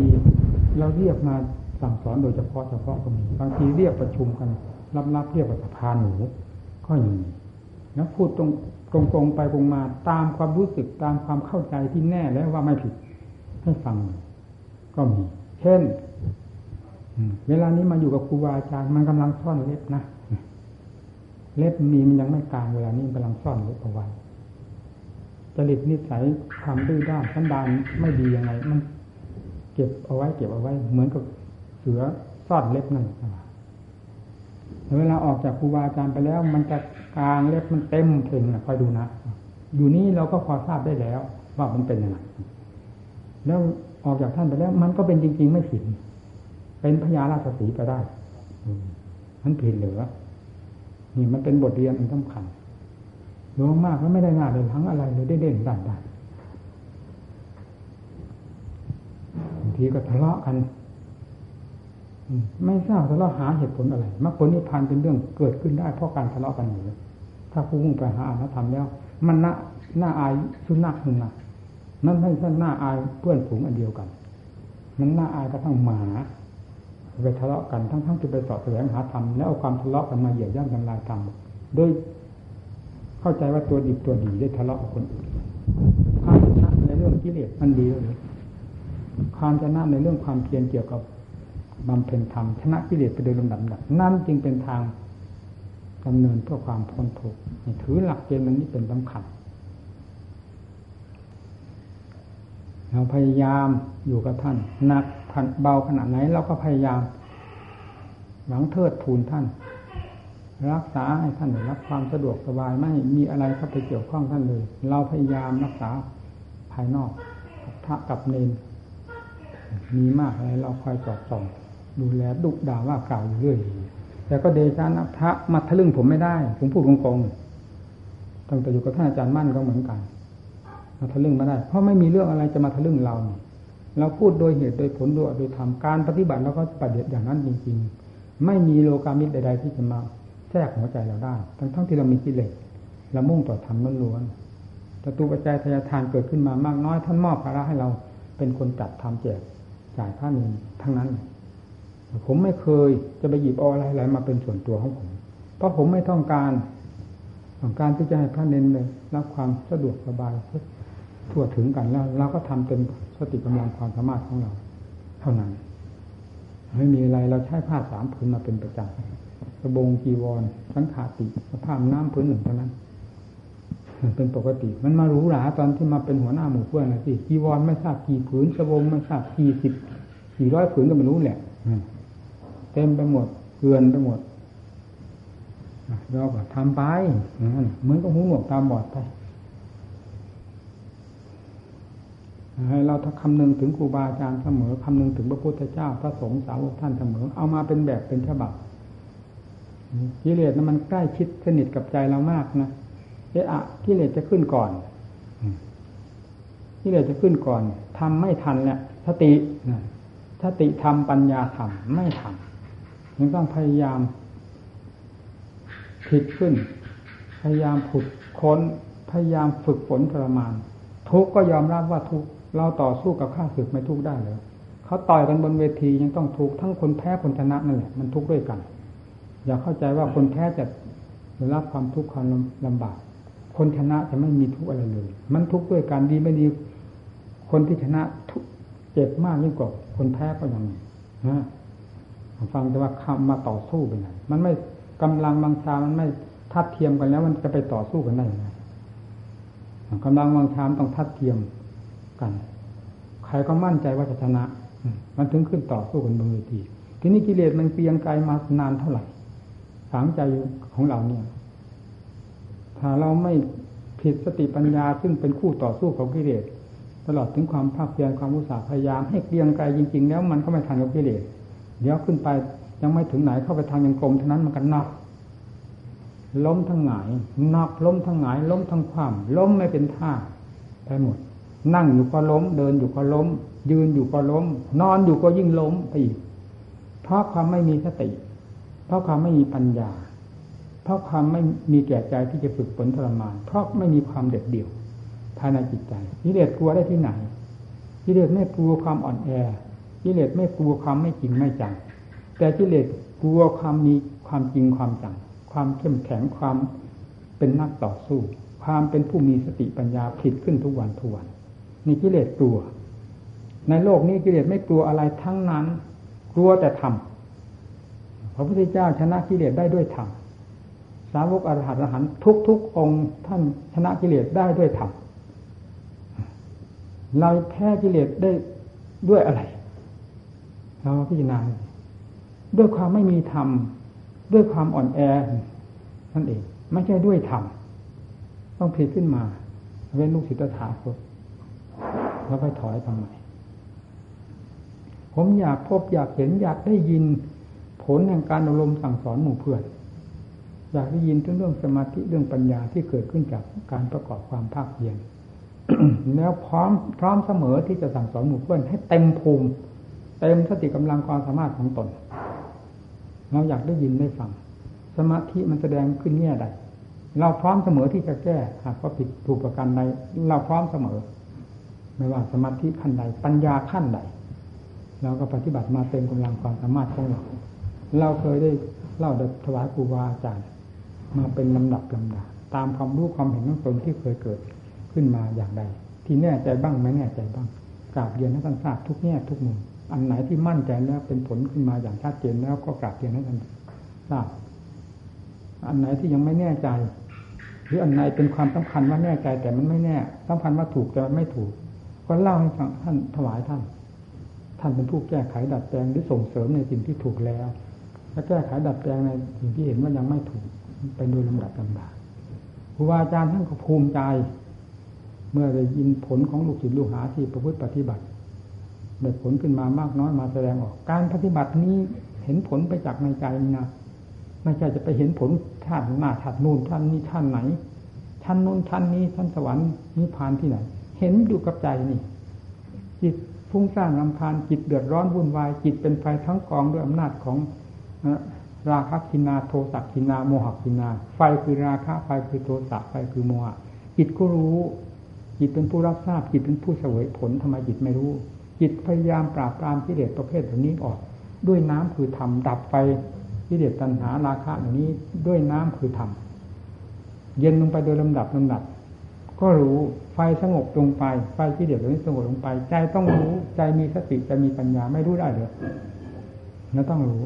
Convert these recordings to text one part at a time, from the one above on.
ทีเราเรียกมาสั่งสอนโดยเฉพาะเฉพาะก็มีบางทีเรียกประชุมกันรับๆเรียกว่าสภาหนูก็อย่างนี้แล้วพูดตรงตรงๆไปตรงมาตามความรู้สึกตามความเข้าใจที่แน่แล้วว่าไม่ผิด ให้ฟัง ก็มี เช่นเวลานี้มาอยู่กับครูบาอาจารย์มันกำลังซ่อนเล็บนะเล็บมีมันยังไม่กลางเวลานี้กำลังซ่อนเล็บเอาไว้จริตนิสัยความดื้อด้านสันดานไม่ดียังไง มัน ก็บเอาไว้เก็บเอาไว้ เหมือนกับเสือซ่อนเล็บนั่นเวลาออกจากครูบาอาจารย์ไปแล้ว มันจะกลางเล็บมันเต็มเพ่งนะคอยดูนะ อยู่นี่เราก็พอทราบได้แล้ว ว่ามันเป็นยังไงแล้วออกจากท่านไปแล้ว มันก็เป็นจริง ๆ ไม่ผิด เป็นพญาราชสีไปได้มันผิดเหรือ นี่มันเป็นบทเรียนอันสำคัญหลวงมากแล้วไม่ได้งานเลยทั้งอะไรเลยได้เด่นด่านด่านบาง ทีก็ทะเลาะกันไม่ทราบทะเลาะหาเหตุผลอะไรมรรคผลนิพพานเป็นเรื่องเกิดขึ้นได้เพราะการทะเลาะกันอยู่ถ้าผู้มุ่งไปหาอานธรรมแล้ว มันน่าน่าอายสุนัขหนึ่งนะนั่นไม่ใช่น่าอายเพื่อนฝูงอันเดียวกัน มันน่าอายกระทั่งหมาไปทะเลาะกันทั้งๆจะไปสอบแสวงหาธรรมแล้วเอาความทะเลาะกันมาเหยียบย่ำทำลายธรรมโดยเข้าใจว่าตัวดีตัวดีได้ทะเลาะกับคนอื่นความชนะในเรื่องกิเลสมันดีเลย ความชนะในเรื่องความเพียรเกี่ยวกับบำเพ็ญธรรมชนะกิเลสไปโดยลำดับนั่นจึงเป็นทางดำเนินเพื่อความพ้นทุกข์ถือหลักเกณฑ์นี้เป็นสำคัญเราพยายามอยู่กับท่านหนักเบาขนาดไหนเราก็พยายามหวังเทิดทูนท่าน รักษาให้ท่านได้รับความสะดวกสบายไม่มีอะไรเข้าไปเกี่ยวข้องท่านเลย เราพยายามรักษาภายนอกพระกับเนน มีมากอะไรเราคอยสอดส่องดูแลดุด่าว่ากล่าวอยู่เรื่อยแต่ก็เดชานะพระมาทะลึ่งผมไม่ได้ผมพูดตรงๆตั้งแต่อยู่กับท่านอาจารย์มั่นก็เหมือนกันมาทะลึ่งไม่ได้ เพราะไม่มีเรื่องอะไรจะมาทะลึ่งเรา เราพูดโดยเหตุโดยผลโดยโดยธรรมการปฏิบัติเราก็ปฏิบัติอย่างนั้นจริงๆ ไม่มีโลกามิตรใด ๆ ที่จะมาแทรกหัวใจเราได้ ทั้งทั้งที่เรามีกิเลสเรามุ่งต่อธรรมล้วนๆแต่ตูปัจจัยทายทานเกิดขึ้นมามากน้อยท่านมอบภาระให้เราเป็นคนจัดทำแจก จ่ายค่าเงินทั้งนั้นผมไม่เคยจะไปหยิบเอาอะไรๆมาเป็นส่วนตัวของผม เพราะผมไม่ต้องการต้องการที่จะให้พระเน้นเลยรับความสะดวกสบายทั่วถึงกันแล้วเราก็ทำเต็มสติกำลังความสามารถของเรา เท่านั้น ไม่มีอะไรเราใช้ผ้าสามผืนมาเป็นประจำกระบงกีวรสังขาติผ้าน้ำผืนหนึ่งเท่านั้น เป็นปกติ มันมาหรูหราตอนที่มาเป็นหัวหน้าหมู่เพื่อนนะสิกีวรไม่ทราบกี่ผืนกระบงไม่ทราบกี่สิบกี่ร้อยผืนก็ไม่รู้แหละเต็มไปหมดเกลือนไปหมดเราก็ทำไปเหมือนกับหูหนวกตาบอดไปให้เราถ้าคำนึงถึงครูบาอาจารย์เสมอคำนึงถึงพระพุทธเจ้าพระสงฆ์สาวกท่านเสมอ เอามาเป็นแบบเป็นฉบับกิเลสนั้นมันใกล้ชิดสนิทกับใจเรามากนะ เอะกิเลสจะขึ้นก่อนกิเลสจะขึ้นก่อนทำไม่ทันแหละสติสติทำปัญญาทำไม่ทำยังต้องพยายามผิดขึ้น พยายามผุดค้น พยายามฝึกฝนทรมาน ทุกก็ยอมรับว่าทุกเราต่อสู้กับข้าศึกไม่ทุกได้เลยเขาต่อยกันบนเวทียังต้องทุกทั้งคนแพ้คนชนะนั่นแหละมันทุกด้วยกัน อย่าเข้าใจว่าคนแพ้จะรับความทุกข์ความลำบาก คนชนะจะไม่มีทุกข์อะไรเลย มันทุกข์ด้วยกันดีไม่ดี คนที่ชนะทุกเจ็บมากยิ่งกว่าคนแพ้ก็ยังมีนะฟังแต่ว่าคำมาต่อสู้ไปไหนมันไม่กำลังบางชามันไม่ทัดเทียมกันแล้ว มันจะไปต่อสู้กันได้ยังไงกำลังบางชามต้องทัดเทียมกัน ใครก็มั่นใจว่าจะชนะ มันถึงขึ้นต่อสู้กันบนเวทีทีนี้กิเลสมันเปียงไกลมานานเท่าไหร่ถามใจของเราเนี่ย ถ้าเราไม่ผิดสติปัญญาซึ่งเป็นคู่ต่อสู้ของกิเลสตลอดถึงความภาคเพียรความอุตสาห์พยายามให้เปียงไกลจริง ๆ แล้วมันก็ไม่ทันกับกิเลสเดี๋ยวขึ้นไปยังไม่ถึงไหนเข้าไปทางยังกลมเท่านั้นมันกันนอกล้มทั้งหงายนอกล้มทั้งหงาย ล้มทั้งความ ล้มไม่เป็นท่าไปหมด นั่งอยู่ก็ล้ม เดินอยู่ก็ล้ม ยืนอยู่ก็ล้ม นอนอยู่ก็ยิ่งล้มไปอีกเพราะความไม่มีสติ เพราะความไม่มีปัญญา ราะความไม่มีแก่ใจที่จะฝึกฝนทรมาน เพราะไม่มีความเด็ดเดี่ยวภายในจิตใจกิเลสกลัวได้ที่ไหนกิเลสไม่กลัวความอ่อนแอกิเลสไม่กลัวความไม่จริงไม่จัง แต่กิเลสกลัวความมีความจริงความจัง ความเข้มแข็งความเป็นนักต่อสู้ ความเป็นผู้มีสติปัญญาผิดขึ้นทุกวันทุกวันนี่กิเลสกลัว ในโลกนี้กิเลสไม่กลัวอะไรทั้งนั้น กลัวแต่ธรรมพระพุทธเจ้าชนะกิเลสได้ด้วยธรรม สาวกอรหัตอรหันทุกทุกองค์ท่านชนะกิเลสได้ด้วยธรรมเราแพ้กิเลสได้ด้วยอะไร เราพิจารณาด้วยความไม่มีธรรม ด้วยความอ่อนแอนั่นเอง ไม่ใช่ด้วยธรรม ต้องผิดขึ้นมาเว้นลูกศิษย์ถาคตแล้วไปถอยทำไมผมอยากพบอยากเห็นอยากได้ยิน ผลแห่งการอบรมสั่งสอนหมู่เพื่อน อยากได้ยินถึงเรื่องสมาธิเรื่องปัญญาที่เกิดขึ้นจากการประกอบความภาคเพียรแล้วพร้อมพร้อมเสมอที่จะสั่งสอนหมู่เพื่อนให้เต็มภูมิ เต็มสติกำลังความสามารถของตน เราอยากได้ยินได้ฟัง สมาธิมันแสดงขึ้นแง่ใดเราพร้อมเสมอที่จะแก้หากว่าผิดถูกประการใดเราพร้อมเสมอ ไม่ว่าสมาธิขั้นใด ปัญญาขั้นใดเราก็ปฏิบัติมาเต็มกำลังความสามารถของเราเราเคยได้เล่าได้ถวายครูบาอาจารย์ มาเป็นลำดับลำดาตามความรู้ความเห็นของตนที่เคยเกิดขึ้นมาอย่างใด ที่แน่ใจบ้างไม่แน่ใจบ้างกราบเรียนให้ท่านทราบทุกแง่ทุกมุมอันไหนที่มั่นใจแล้วเป็นผลขึ้นมาอย่างชัดเจนแล้วก็กราบเรียนให้ท่านทราบอันไหนที่ยังไม่แน่ใจ หรืออันไหนเป็นความสำคัญว่าแน่ใจแต่มันไม่แน่สำคัญว่าถูกแต่ไม่ถูก ก็เล่าให้ท่านถวายท่าน ท่านเป็นผู้แก้ไขดัดแปลงหรือส่งเสริมในสิ่งที่ถูกแล้วและแก้ไขดัดแปลงในสิ่งที่เห็นว่ายังไม่ถูก เป็นโดยลำดับลำดาครูบาอาจารย์ท่านก็ภูมิใจ เมื่อได้ยินผลของลูกศิษย์ลูกหาที่ประพฤติปฏิบัติได้ผลขึ้นมามากน้อยมาแสดงออก การปฏิบัตินี้เห็นผลไปจากในใจนะไม่ใช่จะไปเห็นผลท่านหน้าท่านนู่นท่านนี้ท่านไหนท่านนู้นท่านนี้ท่านสวรรค์นิพพานที่ไหน เห็นอยู่กับใจนี่จิตฟุ้งซ่านรำคาญจิตเดือดร้อนวุ่นวายจิตเป็นไฟทั้งกองด้วยอำนาจของ ราคะกินาโทสักกินาโมหกินา ไฟคือราคะไฟคือโทสะไฟคือโมหะจิตก็รู้จิตเป็นผู้รับทราบจิตเป็นผู้เสวยผลทำไมจิตไม่รู้ จิตพยายามปราบปรามกิเลสประเภทเหล่านี้ออก ด้วยน้ำคือธรรมดับไฟกิเลสตัณหาราคะเหล่านี้ด้วยน้ำคือธรรมเย็นลงไปโดยลำดับลำดับ ก็รู้ไฟสงบลงไปไฟกิเลสเหล่านี้สงบลงไป ใจต้องรู้ใจมีสติใจมีปัญญาไม่รู้ได้เลยแล้วต้องรู้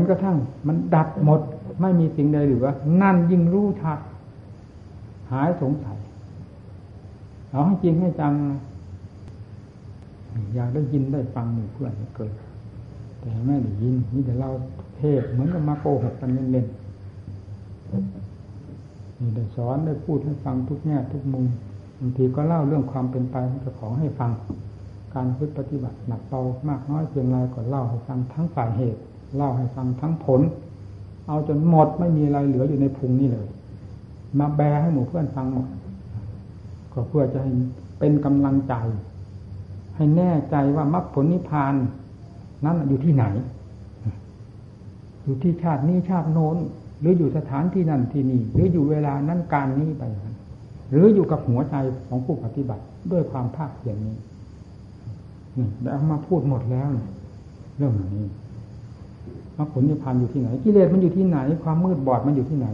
นกระทั่ง มันดับหมดไม่มีสิ่งใดหรือว่านั่นยิ่งรู้ชัด หายสงสัยเอาให้จริงให้จังอยากได้ยินได้ฟังหมู่เพื่อนเกิด แต่ไม่ได้ยินนี่แต่เราเทศเหมือนกับมาโกหกกันเล่นๆนี่ได้สอนได้พูดให้ฟังทุกแง่ทุกมุมบางทีก็เล่าเรื่องความเป็นไปของเจ้าของให้ฟัง การพึ่ปฏิบัติหนักเบามากน้อยเพียงไรก็เล่าให้ฟังทั้งฝ่ายเหตุ เล่าให้ฟังทั้งผล เอาจนหมดไม่มีอะไรเหลืออยู่ในพุงนี่เลย มาแบให้หมู่เพื่อนฟังหมดก็เพื่อจะให้เป็นกำลังใจ ให้แน่ใจว่ามรรคผลนิพพาน นั้นอยู่ที่ไหน อยู่ที่ชาตินี้ชาติโน้น หรืออยู่สถานที่นั่นที่นี่ หรืออยู่เวลานั้นการนี้ไป หรืออยู่กับหัวใจของผู้ปฏิบัติด้วยความภาคเพียรนี้นี่ได้เอามาพูดหมดแล้วเรื่องนี้ มรรคผลนิพพานอยู่ที่ไหนกิเลสมันอยู่ที่ไหน ความมืดบอดมันอยู่ที่ไหน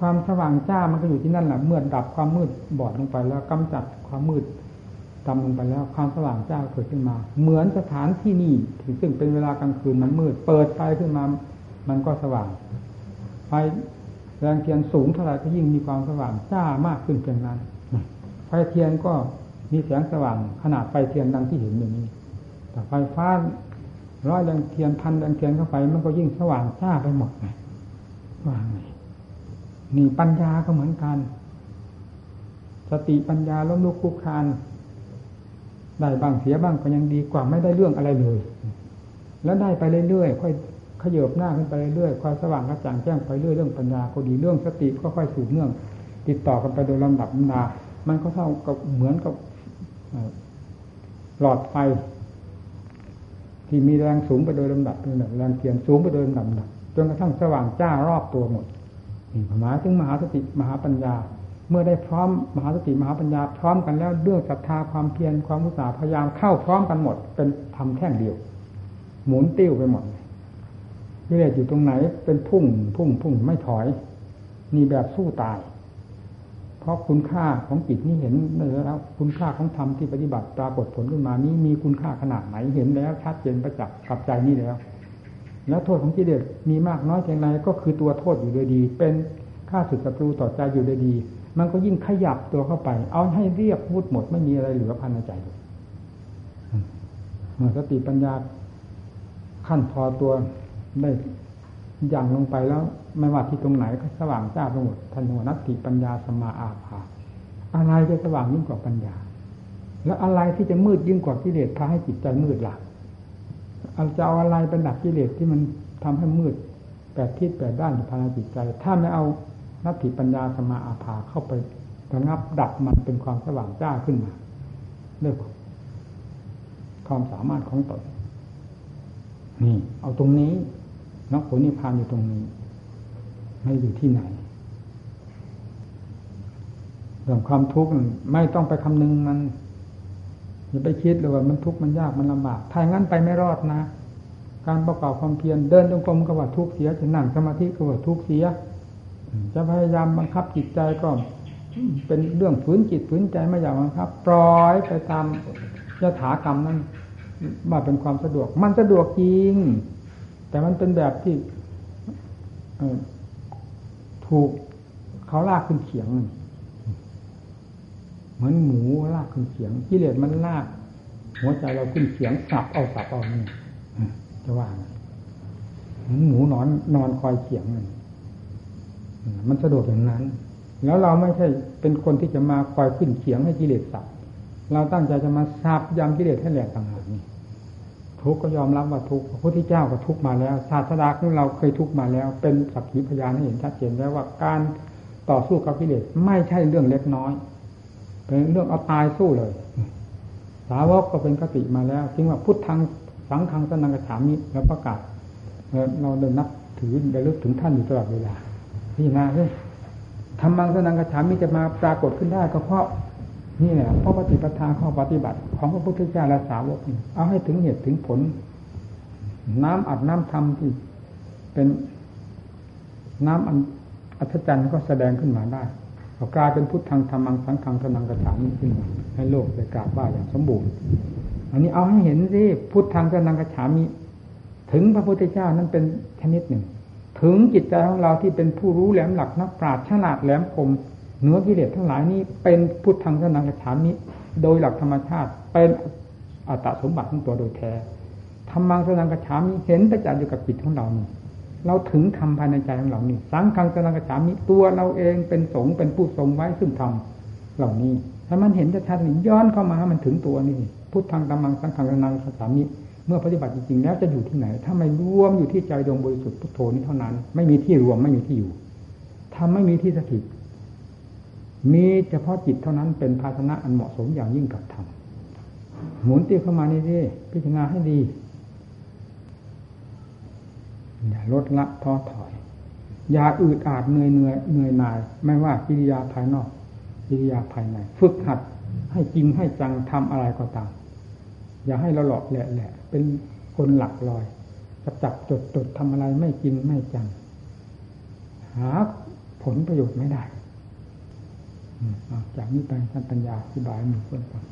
ความสว่างจ้ามันก็อยู่ที่นั่นแหละเมื่อดับความมืดบอดลงไปแล้วกำจัดความมืดดำลงไปแล้วความสว่างจ้าเกิดขึ้นมา เหมือนสถานที่นี่ซึ่งเป็นเวลากลางคืนมันมืด เปิดไฟขึ้นมา มันก็สว่างไฟแรงเทียนสูงเท่าไหร่ก็ยิ่งมีความสว่างจ้ามากขึ้นเพียงนั้นไฟเทียนก็มีแสงสว่างขนาดไฟเทียนดังที่เห็นอย่างนี้แต่ไฟฟ้า ร้อยแรงเทียนพันแรงเทียนเข้าไป มันก็ยิ่งสว่างจ้าไปหมดไงว่างไงนี่ปัญญาก็เหมือนกัน สติปัญญาล้มลุกคุกคานได้บ้างเสียบ้างก็ยังดีกว่าไม่ได้เรื่องอะไรเลย แล้วได้ไปเรื่อยๆค่อยขยบหน้าขึ้นไปเรื่อยๆความสว่างกระจ่างแจ้งไปเรื่อยเรื่องปัญญาก็ดีเรื่องสติก็ค่อยสูบเนื่อง ติดต่อกันไปโดยลำดับนา มันก็เท่ากับเหมือนกับหลอดไฟ ที่มีแรงสูงไปโดยลำดับแรงเทียนสูงไปโดยลำดับจนกระทั่งสว่างจ้ารอบตัวหมดนี่หมายถึงมหาสติมหาปัญญา เมื่อได้พร้อมมหาสติมหาปัญญาพร้อมกันแล้วเรื่องศรัทธาความเพียรความมุสาพยายามเข้าพร้อมกันหมด เป็นทำแท่งเดียว หมุนติ้วไปหมดกิเลสอยู่ตรงไหนเป็นพุ่งพุ่งพุ่งไม่ถอย นี่แบบสู้ตาย เพราะคุณค่าของจิตนี่เห็นแล้ว คุณค่าของธรรมที่ปฏิบัติปรากฏผลขึ้นมานี้มีคุณค่าขนาดไหนเห็นแล้วชัดเจนประจักษ์กับใจนี่แล้ว แล้วโทษของกิเลสมีมากน้อยเพียงไรก็คือตัวโทษอยู่โดยดี เป็นค่าสุดศัตรูต่อใจอยู่โดยดี มันก็ยิ่งขยับตัวเข้าไป เอาให้เรียบพูดหมดไม่มีอะไรเหลือภายในใจเลยเมื่อสติปัญญาขั้นพอตัวได้ ย่างลงไปแล้ว ไม่ว่าที่ตรงไหนก็สว่างจ้าไปหมดทันหัวนัตติปัญญาสมาอาภาอะไรจะสว่างยิ่งกว่าปัญญา แล้วอะไรที่จะมืดยิ่งกว่ากิเลสพาให้จิตใจมืดล่ะเอาจะเอาอะไรเป็นดับกิเลสที่มันทำให้มืดแปดทิศแปดด้านภายในจิตใจ ถ้าไม่เอานัตถิปัญญาสมาอาภาเข้าไประงับดับมันเป็นความสว่างจ้าขึ้นมาด้วยความสามารถของตนนี่ เอาตรงนี้ มรรคผลนิพพานอยู่ตรงนี้ ไม่อยู่ที่ไหนเรื่องความทุกข์ไม่ต้องไปคำนึงมันอย่าไปคิดเลยว่ามันทุกข์มันยากมันลำบากถ้างั้นไปไม่รอดนะ การประกอบความเพียรเดินจงกรมก็ว่าทุกข์เสียจะนั่งสมาธิก็ว่าทุกข์เสียจะพยายามบังคับจิตใจก็เป็นเรื่องฝืนจิตฝืนใจไม่อยากบังคับ ปล่อยไปตามยถากรรมนั้นมาเป็นความสะดวก มันสะดวกจริง แต่มันเป็นแบบที่ถูกเขาลากขึ้นเขียง เหมือนหมูลากขึ้นเขียงกิเลสมันลากหัวใจเราขึ้นเขียงสับเอาสับเอานี่จะว่าหมูนอนนอนคอยเขียงมันมันสะดวกอย่างนั้น แล้วเราไม่ใช่เป็นคนที่จะมาคอยขึ้นเขียงให้กิเลสสับเราตั้งใจจะมาสับยำกิเลสให้แหลกต่างหากนี่ ทุกข์ก็ยอมรับว่าทุกข์พระพุทธเจ้าก็ทุกข์มาแล้ว ศาสดาของเราเคยทุกข์มาแล้ว เป็นสักขีพยานให้เห็นชัดเจนแล้วว่าการต่อสู้กับกิเลสไม่ใช่เรื่องเล็กน้อย เป็นเรื่องเอาตายสู้เลย สาวกก็เป็นคติมาแล้วจึงว่าพุทธังสังฆังสนังกระฉามิแล้วประกาศเราเดินนับถือระลึกถึงท่านอยู่ตลอดเวลาพี่นาเฮ้ยธรรมังสนังกระฉามิจะมาปรากฏขึ้นได้ก็เพราะ นี่แหละเพราะปฏิปทาข้อปฏิบัติ ของพระพุทธเจ้าและสาวกเอาให้ถึงเหตุถึงผล น้ำอัดน้ำทำที่ เป็นน้ำอันอัศจรรย์ก็แสดงขึ้นมาได้กลายเป็นพุทธังธรรมังสังฆังธนังกระถามขึ้นมาให้โลกได้กราบว่าอย่างสมบูรณ์ อันนี้เอาให้เห็นสิพุทธังธนังกระฉามีถึงพระพุทธเจ้านั้นเป็นชนิดหนึ่ง ถึงจิตใจของเราที่เป็นผู้รู้แหลมหลักนักปราชญ์ฉลาดแหลมคม เนื้อกิเลสทั้งหลายนี้เป็นพุทธังสนังกฉามิโดยหลักธรรมชาติเป็นอัตสมบัติของตัวโดยแท้ธรรมังสนังกฉามิเห็นประจักษ์อยู่กับจิตของเรานี่เราถึงทำภายในใจของเรานี่สังฆังสนังกฉามิตัวเราเองเป็นสงเป็นผู้ทรงไว้ซึ่งธรรมเหล่านี้ถ้ามันเห็นชัดๆนี่ย้อนเข้ามามันถึงตัวนี่พุทธังธรรมังสังฆังสนังกฉามิเมื่อปฏิบัติจริงๆแล้วจะอยู่ที่ไหน ถ้าไม่รวมอยู่ที่ใจดวงบริสุทธิ์พุทโธนี้เท่านั้น ไม่มีที่รวมไม่มีที่อยู่ทำไม่มีที่สถิต มีเฉพาะจิตเท่านั้นเป็นภาชนะอันเหมาะสมอย่างยิ่งกับธรรมหมุนตีเข้ามานี่ดิพิจารณาให้ดีอย่าลดละท้อถอย อย่าอืดอาดเหนื่อยเหนื่อยเหนื่อยหน่าย ไม่ว่ากิริยาภายนอก กิริยาภายใน ฝึกหัดให้จริงให้จังทำอะไรก็ตาม อย่าให้เราหลอกแหละแหละ เป็นคนหลักลอยจับจับจดจดทำอะไรไม่จริงไม่จังหาผลประโยชน์ไม่ได้ จากนี้ไปท่านปัญญาอธิบายมีเพื่อนฟัง